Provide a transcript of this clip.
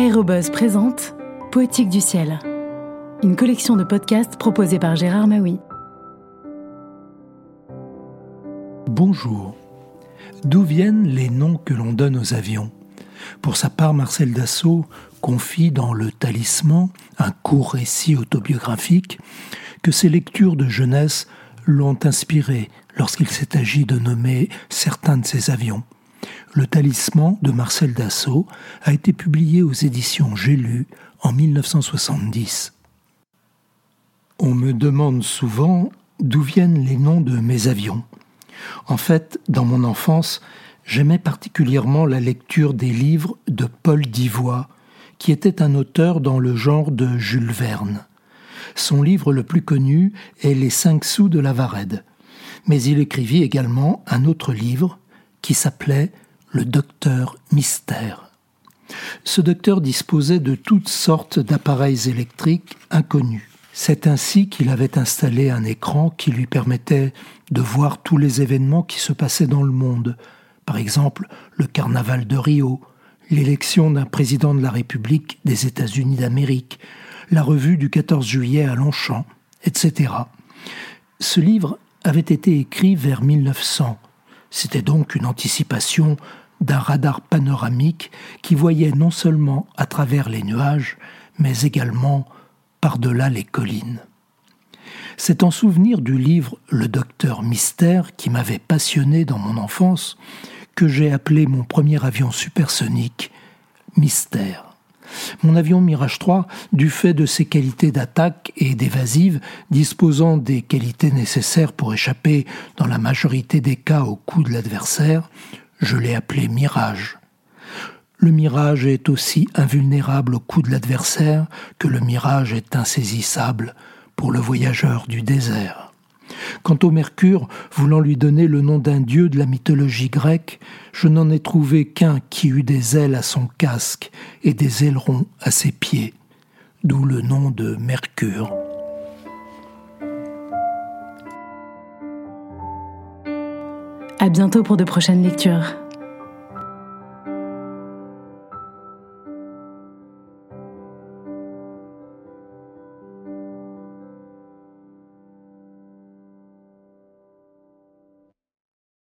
Aérobuzz présente Poétique du ciel, une collection de podcasts proposée par Gérard Maui. Bonjour. D'où viennent les noms que l'on donne aux avions? Pour sa part, Marcel Dassault confie dans Le Talisman, un court récit autobiographique, que ses lectures de jeunesse l'ont inspiré lorsqu'il s'est agi de nommer certains de ses avions. Le Talisman de Marcel Dassault a été publié aux éditions J'ai lu en 1970. On me demande souvent d'où viennent les noms de mes avions. En fait, dans mon enfance, j'aimais particulièrement la lecture des livres de Paul Divois, qui était un auteur dans le genre de Jules Verne. Son livre le plus connu est Les cinq sous de la Varède. Mais il écrivit également un autre livre qui s'appelait le docteur Mystère. Ce docteur disposait de toutes sortes d'appareils électriques inconnus. C'est ainsi qu'il avait installé un écran qui lui permettait de voir tous les événements qui se passaient dans le monde, par exemple le carnaval de Rio, l'élection d'un président de la République des États-Unis d'Amérique, la revue du 14 juillet à Longchamp, etc. Ce livre avait été écrit vers 1900. C'était donc une anticipation d'un radar panoramique qui voyait non seulement à travers les nuages, mais également par-delà les collines. C'est en souvenir du livre Le Docteur Mystère qui m'avait passionné dans mon enfance que j'ai appelé mon premier avion supersonique Mystère. Mon avion Mirage 3, du fait de ses qualités d'attaque et d'évasive, disposant des qualités nécessaires pour échapper dans la majorité des cas au coup de l'adversaire, je l'ai appelé mirage. Le mirage est aussi invulnérable au coup de l'adversaire que le mirage est insaisissable pour le voyageur du désert. Quant au Mercure, voulant lui donner le nom d'un dieu de la mythologie grecque, je n'en ai trouvé qu'un qui eut des ailes à son casque et des ailerons à ses pieds, d'où le nom de Mercure. À bientôt pour de prochaines lectures.